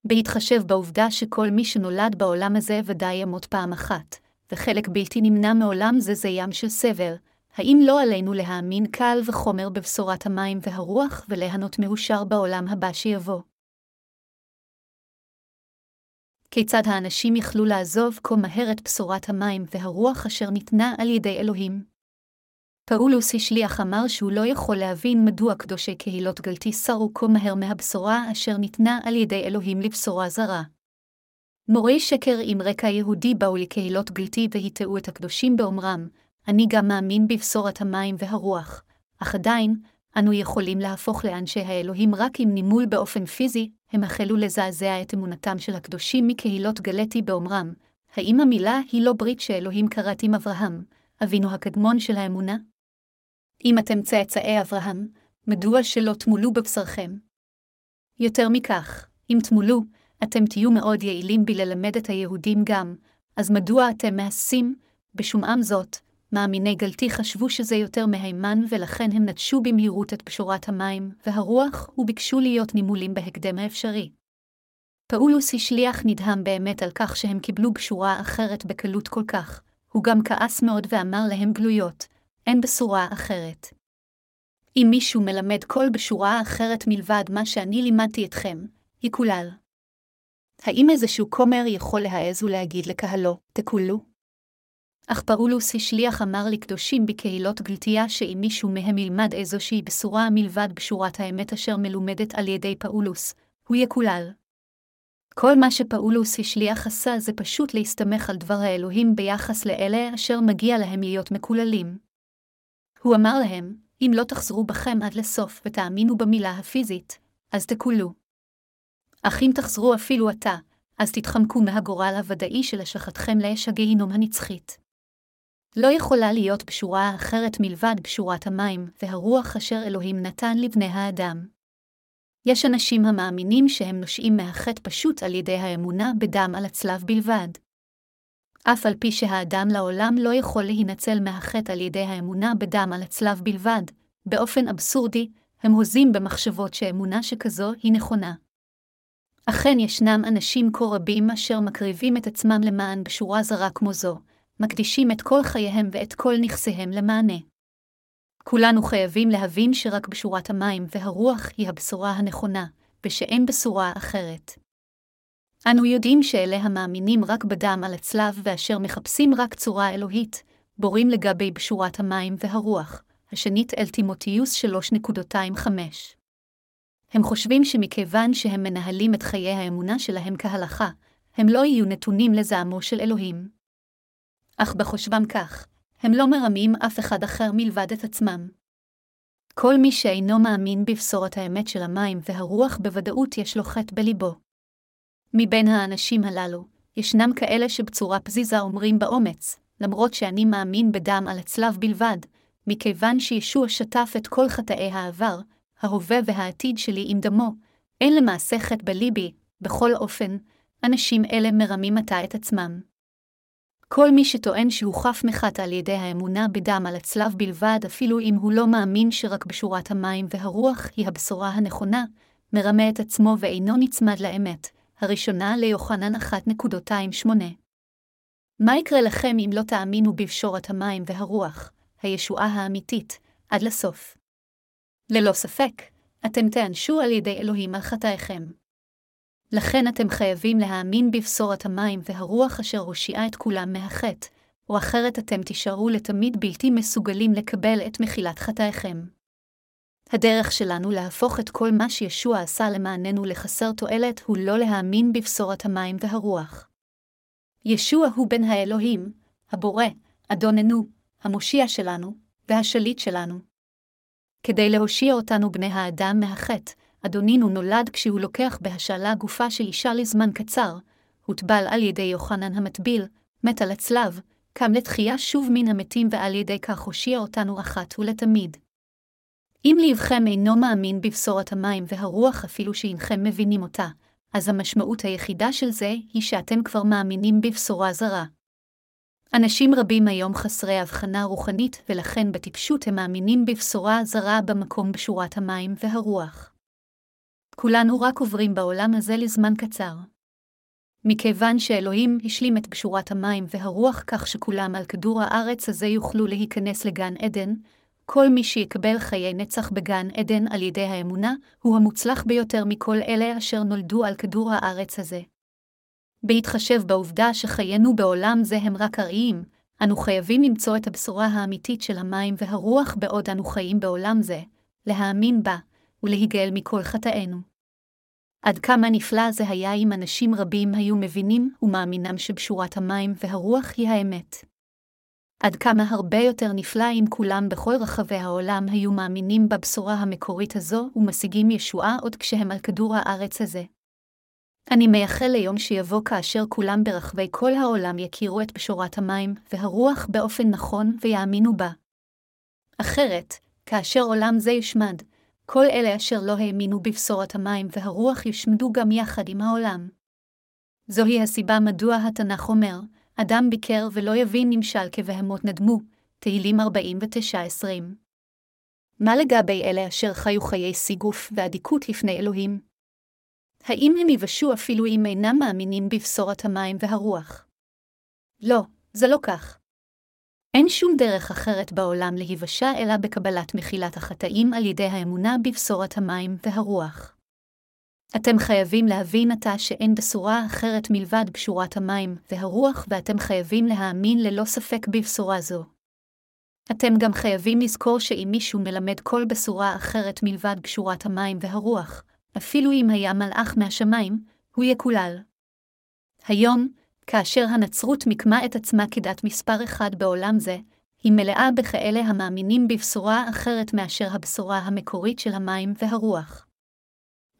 בהתחשב בעובדה שכל מי שנולד בעולם הזה ודאי ימות פעם אחת, וחלק בלתי נמנע מעולם זה זה ים של סבל, האם לא עלינו להאמין קל וחומר בבשורת המים והרוח וליהנות מאושר בעולם הבא שיבוא? כיצד האנשים יכלו לעזוב כה מהר את בשורת המים והרוח אשר ניתנה על ידי אלוהים? פאולוס השליח אמר שהוא לא יכול להבין מדוע קדושי קהילות גלתי סרו כה מהר מהבשורה אשר ניתנה על ידי אלוהים לבשורה זרה. מורי שקר עם רקע יהודי באו לקהילות גלתי והטעו את הקדושים באומרם, אני גם מאמין בבשורת המים והרוח, אך עדיין, אנו יכולים להפוך לאנשי האלוהים רק אם נימול באופן פיזי, הם החלו לזעזע את אמונתם של הקדושים מקהילות גלתי באומרם, האם המילה היא לא ברית שאלוהים כרת עם אברהם, אבינו הקדמון של האמונה? אם אתם צאצאי אברהם, מדוע שלא תמולו בבשרכם? יותר מכך, אם תמולו, אתם תהיו מאוד יעילים בללמד את היהודים גם, אז מדוע אתם מעשים, בשומעם זאת, מאמיני גלתי חשבו שזה יותר מהימן ולכן הם נטשו במהירות את פשורת המים והרוח וביקשו להיות נימולים בהקדם האפשרי. פאולוס השליח נדהם באמת על כך שהם קיבלו בשורה אחרת בקלות כל כך, הוא גם כעס מאוד ואמר להם גלויות, אין בשורה אחרת. אם מישהו מלמד כל בשורה אחרת מלבד מה שאני לימדתי אתכם, יקולל. האם איזשהו כומר יכול להעז ולהגיד לקהלו, תקולל? אך פאולוס השליח אמר לקדושים בקהילות גלתיה שאם מישהו מהם ילמד איזושהי בשורה מלבד בשורת האמת אשר מלומדת על ידי פאולוס, הוא יקולל. כל מה שפאולוס השליח עשה זה פשוט להסתמך על דבר האלוהים ביחס לאלה אשר מגיע להם להיות מקוללים. הוא אמר להם, אם לא תחזרו בכם עד לסוף ותאמינו במילה הפיזית, אז תקולו. אך אם תחזרו אפילו עתה, אז תתחמקו מהגורל הוודאי של השחתכם לאש הגיהינום הנצחית. לא יכולה להיות בשורה אחרת מלבד בשורת המים והרוח אשר אלוהים נתן לבני האדם. יש אנשים המאמינים שהם נושעים מהחטא פשוט על ידי האמונה בדם על הצלב בלבד. אף על פי שהאדם לעולם לא יכול להינצל מהחטא על ידי האמונה בדם על הצלב בלבד, באופן אבסורדי, הם הוזים במחשבות שאמונה שכזו היא נכונה. אכן ישנם אנשים כה רבים אשר מקריבים את עצמם למען בשורה זרה כמו זו, מקדישים את כל חייהם ואת כל נכסיהם למענה. כולנו חייבים להבין שרק בשורת המים והרוח היא הבשורה הנכונה, ושאין בשורה אחרת. אנו יודעים שאלה המאמינים רק בדם על הצלב ואשר מחפשים רק צורה אלוהית, בורים לגבי בשורת המים והרוח, השנית אל תימותיוס 3.25. הם חושבים שמכיוון שהם מנהלים את חיי האמונה שלהם כהלכה, הם לא יהיו נתונים לזעמו של אלוהים. אך בחושבם כך, הם לא מרמים אף אחד אחר מלבד את עצמם. כל מי שאינו מאמין בבשורת האמת של המים והרוח בוודאות יש לו חטא בליבו. מבין האנשים הללו, ישנם כאלה שבצורה פזיזה אומרים באומץ, למרות שאני מאמין בדם על הצלב בלבד, מכיוון שישוע שטף את כל חטאי העבר, ההווה והעתיד שלי עם דמו, אין למעשה חטא בליבי, בכל אופן, אנשים אלה מרמים עתה את עצמם. כל מי שטוען שהוא חף מחטא על ידי האמונה בדם על הצלב בלבד, אפילו אם הוא לא מאמין שרק בשורת המים והרוח היא הבשורה הנכונה, מרמה את עצמו ואינו נצמד לאמת, הראשונה ליוחנן 1.28. מה יקרה לכם אם לא תאמינו בבשורת המים והרוח, הישועה האמיתית, עד לסוף? ללא ספק, אתם תיענשו על ידי אלוהים על חטאיכם. לכן אתם חייבים להאמין בבשורת המים והרוח אשר הושיעה את כולם מהחטא, או אחרת אתם תישארו לתמיד בלתי מסוגלים לקבל את מחילת חטאיכם. הדרך שלנו להפוך את כל מה שישוע עשה למעננו לחסר תועלת הוא לא להאמין בבשורת המים והרוח. ישוע הוא בן האלוהים, הבורא, אדוננו, המושיע שלנו, והשליט שלנו. כדי להושיע אותנו בני האדם מהחטא, אדונינו נולד כשהוא לוקח בהשאלה גופה של אישה לזמן קצר, הוטבל על ידי יוחנן המטביל, מת על הצלב, קם לתחייה שוב מן המתים ועל ידי כך הושיע אותנו אחת ולתמיד. אם לבכם אינו מאמין בבשורת המים והרוח אפילו שאינכם מבינים אותה, אז המשמעות היחידה של זה היא שאתם כבר מאמינים בבשורה זרה. אנשים רבים היום חסרי הבחנה רוחנית, ולכן בטיפשות הם מאמינים בבשורה זרה במקום בשורת המים והרוח. כולנו רק עוברים בעולם הזה לזמן קצר. מכיוון שאלוהים השלים את בשורת המים והרוח כך שכולם על כדור הארץ הזה יוכלו להיכנס לגן עדן, כל מי שיקבל חיי נצח בגן עדן על ידי האמונה, הוא המוצלח ביותר מכל אלה אשר נולדו על כדור הארץ הזה. בהתחשב בעובדה שחיינו בעולם זה הם רק ארעיים, אנו חייבים למצוא את הבשורה האמיתית של המים והרוח בעוד אנו חיים בעולם זה, להאמין בה, ולהיגאל מכל חטאינו. עד כמה נפלא זה היה אם אנשים רבים היו מבינים ומאמינם שבשורת המים והרוח היא האמת. עד כמה הרבה יותר נפלא אם כולם בכל רחבי העולם היו מאמינים בבשורה המקורית הזו ומשיגים ישועה עוד כשהם על כדור הארץ הזה. אני מייחל ליום שיבוא כאשר כולם ברחבי כל העולם יכירו את בשורת המים והרוח באופן נכון ויאמינו בה. אחרת, כאשר עולם זה יושמד, כל אלה אשר לא האמינו בבשורת המים והרוח יושמדו גם יחד עם העולם. זוהי הסיבה מדוע התנ"ך אומר, אדם ביקר ולא יבין נמשל כבהמות נדמו, תהילים 49-20. מה לגבי אלה אשר חיו חיי סיגוף ואדיקות לפני אלוהים? האם הם יבשו אפילו אם אינם מאמינים בבשורת המים והרוח? לא, זה לא כך. אין שום דרך אחרת בעולם להיוושע אלא בקבלת מחילת החטאים על ידי האמונה בבשורת המים והרוח. אתם חייבים להבין עתה שאין בשורה אחרת מלבד בשורת המים והרוח, ואתם חייבים להאמין ללא ספק בבשורה זו. אתם גם חייבים לזכור שאם מישהו מלמד כל בשורה אחרת מלבד בשורת המים והרוח, אפילו אם היה מלאך מהשמיים, הוא יקולל. היום, כאשר הנצרות מיקמה את עצמה כדת מספר אחד בעולם זה, היא מלאה בכאלה המאמינים בבשורה אחרת מאשר הבשורה המקורית של המים והרוח.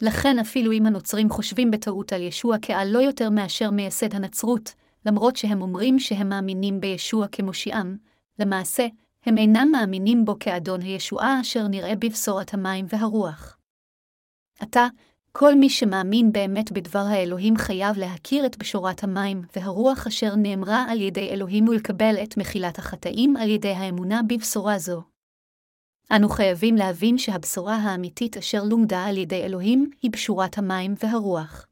לכן אפילו אם הנוצרים חושבים בטעות על ישוע כעל לא יותר מאשר מייסד הנצרות, למרות שהם אומרים שהם מאמינים בישוע כמושיעם, למעשה, הם אינם מאמינים בו כאדון הישועה אשר נראה בבשורת המים והרוח. עתה, כל מי שמאמין באמת בדבר האלוהים חייב להכיר את בשורת המים והרוח אשר נאמרה על ידי אלוהים ולקבל את מחילת החטאים על ידי האמונה בבשורה זו. אנו חייבים להבין שהבשורה האמיתית אשר לומדה על ידי אלוהים היא בשורת המים והרוח.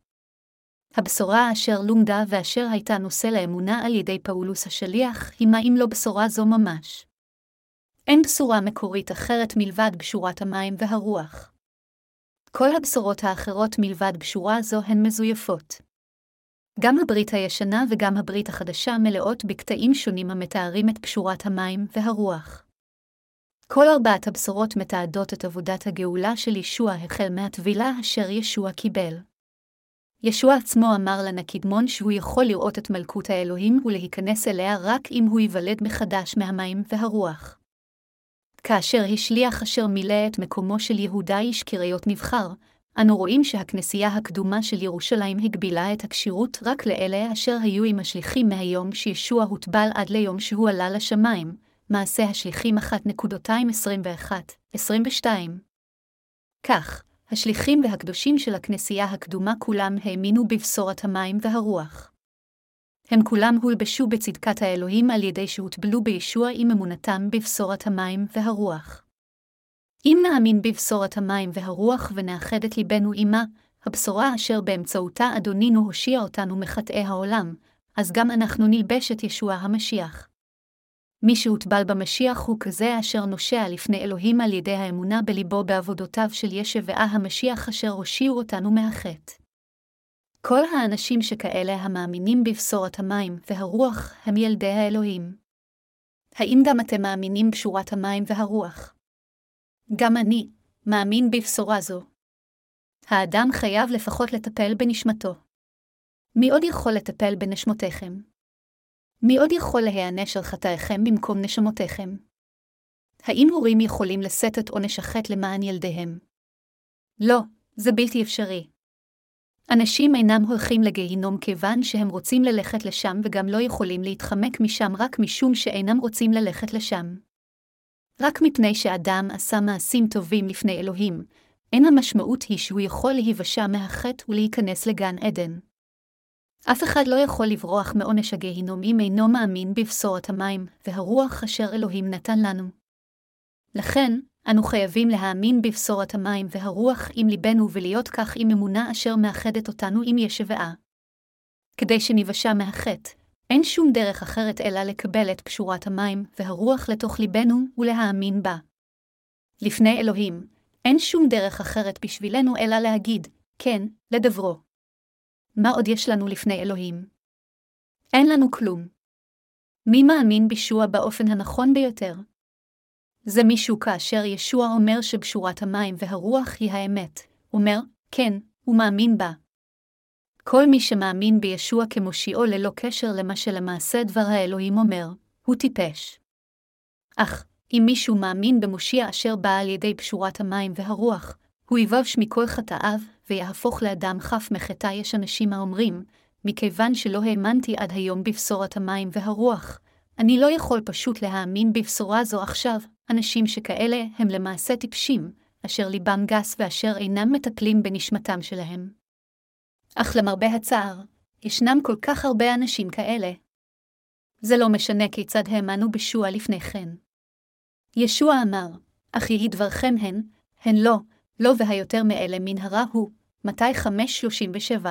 הבשורה אשר לומדה ואשר הייתה נושא לאמונה על ידי פאולוס השליח, היא מה אם לא בשורה זו ממש. אין בשורה מקורית אחרת מלבד בשורת המים והרוח. כל הבשורות האחרות מלבד בשורה זו הן מזויפות. גם הברית הישנה וגם הברית החדשה מלאות בקטעים שונים המתארים את בשורת המים והרוח. כל ארבעת הבשורות מתעדות את עבודת הגאולה של ישוע החל מהטבילה אשר ישוע קיבל. ישוע עצמו אמר לנה קדמון שהוא יכול לראות את מלכות האלוהים ולהיכנס אליה רק אם הוא ייוולד מחדש מהמים והרוח. כאשר השליח אשר מילא את מקומו של יהודה איש קריות נבחר, אנו רואים שהכנסייה הקדומה של ירושלים הגבילה את הכשירות רק לאלה אשר היו עם השליחים מהיום שישוע הוטבל עד ליום שהוא עלה לשמיים, מעשה השליחים 1.221-22. כך, השליחים והקדושים של הכנסייה הקדומה כולם האמינו בבשורת המים והרוח. הם כולם הולבשו בצדקת האלוהים על ידי שהוטבלו בישוע עם אמונתם בבשורת המים והרוח. אם נאמין בבשורת המים והרוח ונאחד את ליבנו עמה, הבשורה אשר באמצעותה אדונינו הושיע אותנו מחטאי העולם, אז גם אנחנו נלבש את ישוע המשיח. מי שהוטבל במשיח הוא כזה אשר נושע לפני אלוהים על ידי האמונה בליבו בעבודותיו של ישבעה המשיח אשר הושיעו אותנו מהחטא. כל האנשים שכאלה המאמינים בבשורת המים והרוח הם ילדי האלוהים. האם גם אתם מאמינים בשורת המים והרוח? גם אני מאמין בבשורה זו. האדם חייב לפחות לטפל בנשמתו. מי עוד יכול לטפל בנשמותיכם? מי עוד יכול להיענש על חטאיכם במקום נשמותיכם? האם הורים יכולים לשאת את עונש החטא למען ילדיהם? לא, זה בלתי אפשרי. אנשים אינם הולכים לגיהינום כיוון שהם רוצים ללכת לשם וגם לא יכולים להתחמק משם רק משום שאינם רוצים ללכת לשם. רק מפני שאדם עשה מעשים טובים לפני אלוהים, אין המשמעות היא שהוא יכול להיוושע מהחטא ולהיכנס לגן עדן. אף אחד לא יכול לברוח מעונש הגיהינום אם אינו מאמין בבשורת המים והרוח אשר אלוהים נתן לנו. לכן, אנו חייבים להאמין בבשורת המים והרוח עם ליבנו ולהיות כך עם אמונה אשר מאחדת אותנו עם ישבעה. כדי שניוושע מהחטא, אין שום דרך אחרת אלא לקבל את פשורת המים והרוח לתוך ליבנו ולהאמין בה. לפני אלוהים, אין שום דרך אחרת בשבילנו אלא להגיד, כן, לדברו. מה עוד יש לנו לפני אלוהים? אין לנו כלום. מי מאמין בישוע באופן הנכון ביותר? זה מישהו כאשר ישוע אומר שבשורת המים והרוח היא האמת, אומר, כן, הוא מאמין בה. כל מי שמאמין בישוע כמושיעו ללא קשר למה שלמעשה דבר האלוהים אומר, הוא טיפש. אך, אם מישהו מאמין במושיע אשר בא על ידי פשורת המים והרוח, הוא יבש מכל חטאיו, ויהפוך לאדם חף מחטא יש אנשים האומרים, מכיוון שלא האמנתי עד היום בבשורת המים והרוח, אני לא יכול פשוט להאמין בבשורה זו עכשיו, אנשים שכאלה הם למעשה טיפשים, אשר ליבם גס ואשר אינם מטפלים בנשמתם שלהם. אך למרבה הצער, ישנם כל כך הרבה אנשים כאלה. זה לא משנה כיצד האמנו בשוע לפני כן. ישוע אמר, אך יהי דברכם הן, הן לא, לא והיותר מאלה מנהרה הוא, מתי 5.37.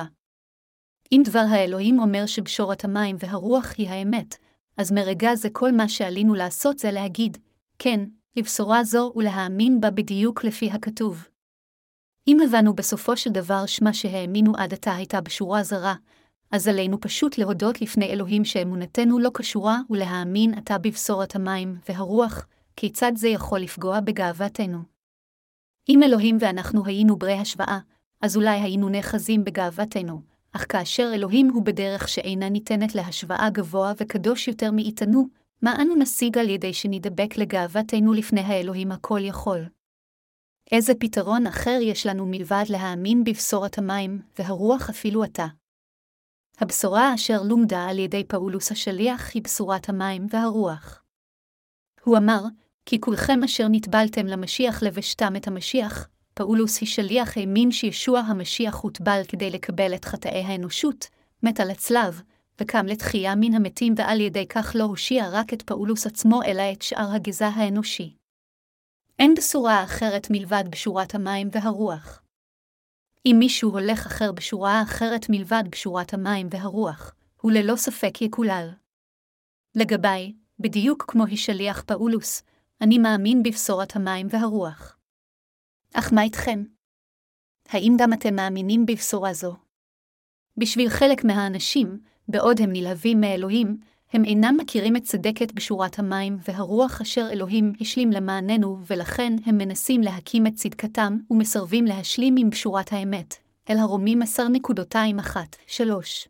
אם דבר האלוהים אומר שבשורת המים והרוח היא האמת, אז מרגע זה כל מה שעלינו לעשות זה להגיד, כן, לבשורה זו ולהאמין בה בדיוק לפי הכתוב. אם הבנו בסופו של דבר שמה שהאמינו עד עתה הייתה בשורה זרה, אז עלינו פשוט להודות לפני אלוהים שאמונתנו לא קשורה ולהאמין עתה בבשורת המים והרוח, כיצד זה יכול לפגוע בגאוותנו. אם אלוהים ואנחנו היינו ברי השוואה, אז אולי היינו נאחזים בגאוותנו, אך כאשר אלוהים הוא בדרך שאינה ניתנת להשוואה גבוה וקדוש יותר מאיתנו, מה אנו נשיג על ידי שנדבק לגאוותנו לפני האלוהים הכל יכול? איזה פתרון אחר יש לנו מלבד להאמין בבשורת המים, והרוח אפילו עתה? הבשורה אשר לומדה על ידי פאולוס השליח היא בשורת המים והרוח. הוא אמר, כי כולכם אשר נטבלתם למשיח לבשתם את המשיח, פאולוס השליח האמין שישוע המשיח הוטבל כדי לקבל את חטאי האנושות, מת על הצלב, וקם לתחייה מן המתים ועל ידי כך לא הושיע רק את פאולוס עצמו אלא את שאר הגזע האנושי. אין בשורה אחרת מלבד בשורת המים והרוח. אם מישהו הולך אחר בשורה אחרת מלבד בשורת המים והרוח, הוא ללא ספק יקולל. לגביי, בדיוק כמו השליח פאולוס, אני מאמין בבשורת המים והרוח. אך מה איתכם? האם גם אתם מאמינים בבשורה זו? בשביל חלק מהאנשים, בעוד הם נלהבים מאלוהים, הם אינם מכירים את צדקת בשורת המים והרוח אשר אלוהים השלים למעננו, ולכן הם מנסים להקים את צדקתם, ומסרבים להשלים עם בשורת האמת. אל הרומים אחת, שלוש.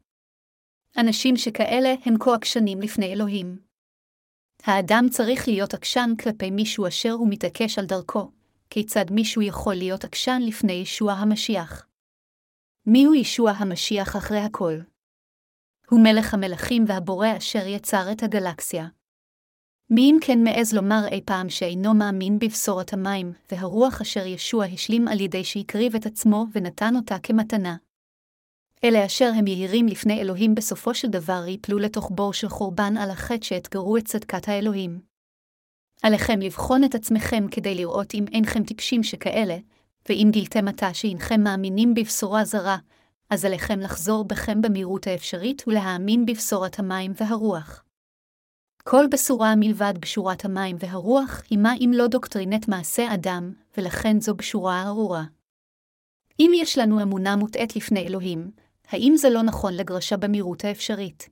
אנשים שכאלה הם כה עקשנים לפני אלוהים. האדם צריך להיות עקשן כלפי מישהו אשר הוא מתעקש על דרכו. כיצד מישהו יכול להיות עקשן לפני ישוע המשיח? מיהו ישוע המשיח אחרי הכל? הוא מלך המלכים והבורא אשר יצר את הגלקסיה. מי אם כן מעז לומר אי פעם שאינו מאמין בבשורת המים, והרוח אשר ישוע השלים על ידי שהקריב את עצמו ונתן אותה כמתנה. אלה אשר הם יהירים לפני אלוהים בסופו של דבר ייפלו לתוך בור של חורבן על החטא שאתגרו את צדקת האלוהים. עליכם לבחון את עצמכם כדי לראות אם אינכם טיפשים שכאלה, ואם גילתם עתה שאינכם מאמינים בבשורה זרה, אז עליכם לחזור בכם במהירות האפשרית ולהאמין בבשורת המים והרוח. כל בשורה מלבד בשורת המים והרוח, היא מה אם לא דוקטרינת מעשה אדם, ולכן זו בשורה ארורה. אם יש לנו אמונה מוטעית לפני אלוהים, האם זה לא נכון לגרשה במהירות האפשרית?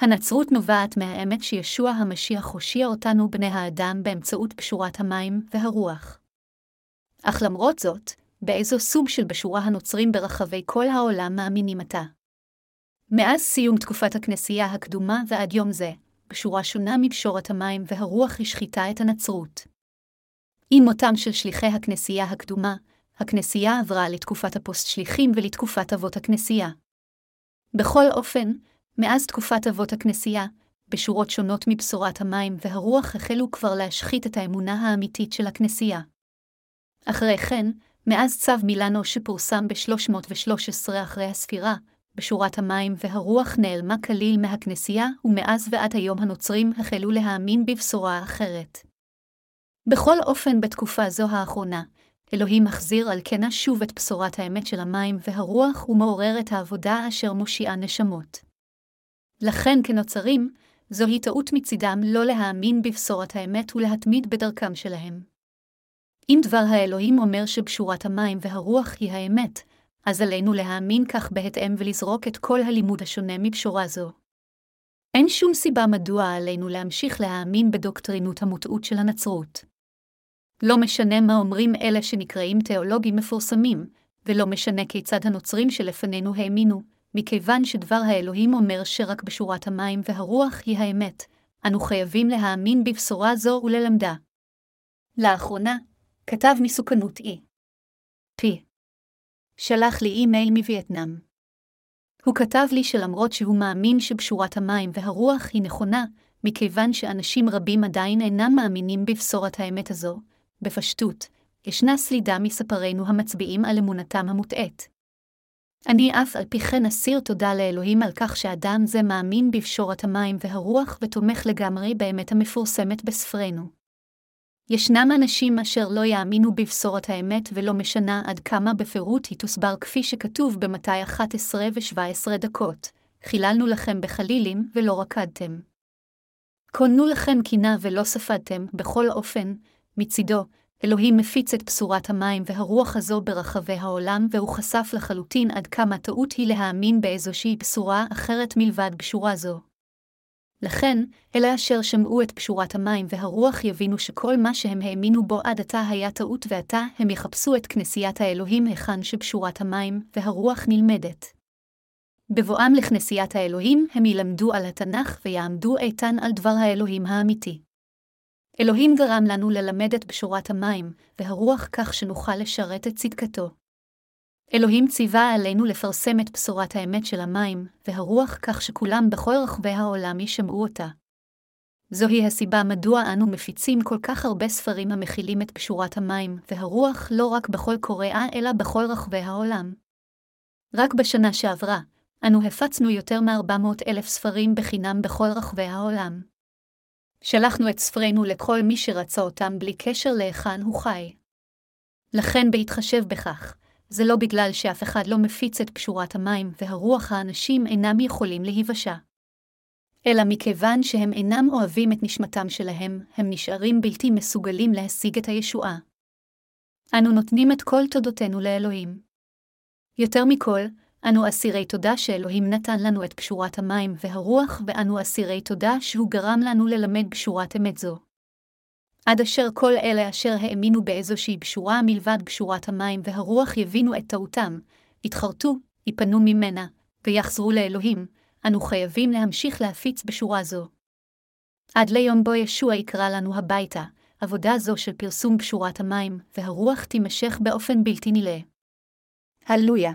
הנצרות נובעת מהאמת שישוע המשיח הושיע אותנו בני האדם באמצעות בשורת המים והרוח. אך למרות זאת, באיזו סוג של בשורה הנוצרים ברחבי כל העולם מאמינים עתה. מאז סיום תקופת הכנסייה הקדומה ועד יום זה, בשורה שונה מבשורת המים, והרוח השחיתה את הנצרות. עם מותם של שליחי הכנסייה הקדומה, הכנסייה עברה לתקופת הפוסט-שליחים ולתקופת אבות הכנסייה. בכל אופן, מאז תקופת אבות הכנסייה, בשורות שונות מבשורת המים והרוח החלו כבר להשחית את האמונה האמיתית של הכנסייה. אחרי כן, מאז צו מילאנו שפורסם ב-313 אחרי הספירה, בשורת המים והרוח נעלמה כליל מהכנסייה, ומאז ועד היום הנוצרים החלו להאמין בבשורה אחרת. בכל אופן, בתקופה זו האחרונה, אלוהים מחזיר על כנה שוב את בשורת האמת של המים והרוח ומעורר את העבודה אשר מושיעה נשמות. לכן, כנוצרים, זוהי טעות מצידם לא להאמין בבשורת האמת ולהתמיד בדרכם שלהם. אם דבר האלוהים אומר שבשורת המים והרוח היא האמת, אז עלינו להאמין כך בהתאם ולזרוק את כל הלימוד השונה מבשורה זו. אין שום סיבה מדוע עלינו להמשיך להאמין בדוקטרינות המוטעות של הנצרות. לא משנה מה אומרים אלה שנקראים תיאולוגים מפורסמים, ולא משנה כיצד הנוצרים שלפנינו האמינו, מכיוון שדבר האלוהים אומר שרק בשורת המים והרוח היא האמת, אנו חייבים להאמין בבשורה זו וללמדה. לאחרונה, כתב מסוכנות אי. פי. שלח לי אימייל מווייטנאם. הוא כתב לי שלמרות שהוא מאמין שבשורת המים והרוח היא נכונה, מכיוון שאנשים רבים עדיין אינם מאמינים בבשורת האמת הזו, בפשטות, ישנה סלידה מספרינו המצביעים על אמונתם המוטעית. אני אף על פי כן אסיר תודה לאלוהים על כך שאדם זה מאמין בפשורת המים והרוח ותומך לגמרי באמת המפורסמת בספרנו. ישנם אנשים אשר לא יאמינו בבשורת האמת ולא משנה עד כמה בפירוט היא תוסבר כפי שכתוב במתי 11 ו-17 דקות, חיללנו לכם בחלילים ולא רקדתם. כונו לכם קינה ולא ספדתם, בכל אופן, מצידו, אלוהים מפיץ את בשורת המים והרוח הזו ברחבי העולם, והוא חשף לחלוטין עד כמה טעות היא להאמין באיזושהי בשורה אחרת מלבד בשורה זו. לכן, אלה אשר שמעו את פשורת המים והרוח יבינו שכל מה שהם האמינו בו עד עתה היה טעות ועתה הם יחפשו את כנסיית האלוהים היכן שפשורת המים והרוח נלמדת. בבואם לכנסיית האלוהים הם ילמדו על התנ"ך ויעמדו איתן על דבר האלוהים האמיתי. אלוהים גרם לנו ללמד את בשורת המים והרוח כך שנוכל לשרת את צדקתו. אלוהים ציווה עלינו לפרסם את בשורת האמת של המים והרוח כך שכולם בכל רחבי העולם ישמעו אותה. זוהי הסיבה מדוע אנו מפיצים כל כך הרבה ספרים המכילים את בשורת המים והרוח לא רק בכל קוריאה אלא בכל רחבי העולם. רק בשנה שעברה, אנו הפצנו יותר מ-400 אלף ספרים בחינם בכל רחבי העולם. שלחנו את ספרינו לכל מי שרצה אותם בלי קשר להיכן הוא חי. לכן בהתחשב בכך, זה לא בגלל שאף אחד לא מפיץ את פשורת המים והרוח האנשים אינם יכולים להיוושע. אלא מכיוון שהם אינם אוהבים את נשמתם שלהם, הם נשארים בלתי מסוגלים להשיג את הישועה. אנו נותנים את כל תודותינו לאלוהים. יותר מכל, אנו אסירי תודה שאלוהים נתן לנו את פשורת המים והרוח, ואנו אסירי תודה שהוא גרם לנו ללמד פשורת אמת זו. עד אשר כל אלה אשר האמינו באיזושהי בשורה מלבד בשורת המים והרוח יבינו את טעותם, יתחרטו, יפנו ממנה, ויחזרו לאלוהים, אנו חייבים להמשיך להפיץ בשורה זו. עד ליום בו ישוע יקרא לנו הביתה, עבודה זו של פרסום בשורת המים והרוח תימשך באופן בלתי נלאה. הללויה.